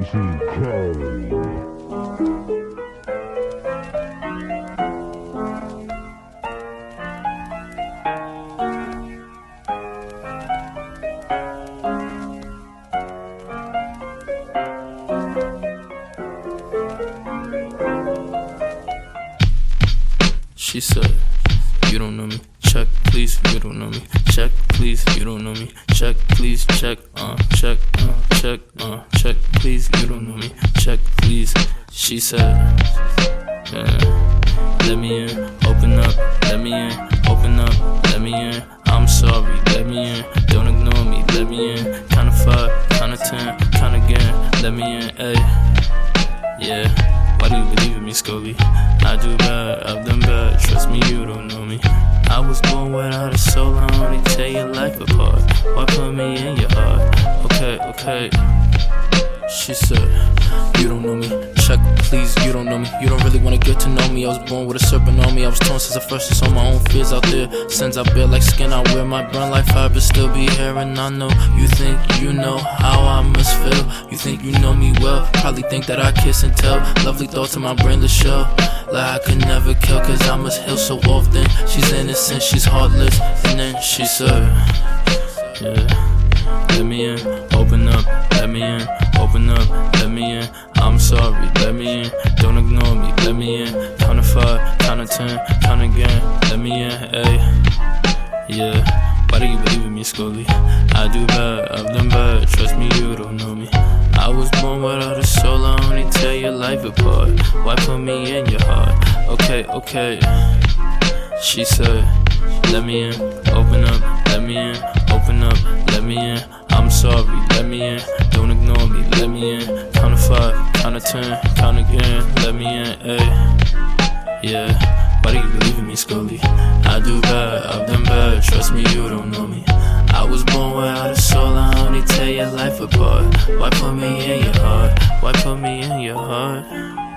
She said, You don't know me. Check, please, you don't know me. Check, please, you don't know me. Check, please, check, uh, check, uh, check, uh, check, please, you don't know me. Check, please. She said, Yeah, let me in, open up, let me in, open up, let me in. I'm sorry, let me in, don't ignore me, let me in. Of five, of ten, count again, let me in, ayy. Yeah. Why do you believe in me, Skully? I do bad, I've done bad. Trust me, you don't know Okay. She said, You don't know me. Check, please, you don't know me. You don't really wanna get to know me. I was born with a serpent on me. I was torn since the first, it's on my own fears out there. Sins I bear like skin, I wear my burn like fibers, still be here. And I know you think you know how I must feel. You think you know me well. Probably think that I kiss and tell. Lovely thoughts in my brainless shell. Like I could never kill, cause I must heal so often. She's innocent, she's heartless. And then she said, Yeah. Let me in, open up, let me in, open up, let me in. I'm sorry, let me in, don't ignore me, let me in. Count of five, count of ten, count again, let me in, ayy. Yeah, why do you believe in me, Skully? I do bad, I've done bad, trust me, you don't know me. I was born without a soul, I only tear your life apart. Why put me in your heart? Okay, okay. She said, let me in, open up, let me in, open up, let me in. I'm sorry, let me in, don't ignore me, let me in. Count of five, count of ten, count again, let me in, ayy. Yeah, why do you believe in me, Skully? I do bad, I've done bad, trust me, you don't know me. I was born without a soul, I only tear your life apart. Why put me in your heart? Why put me in your heart?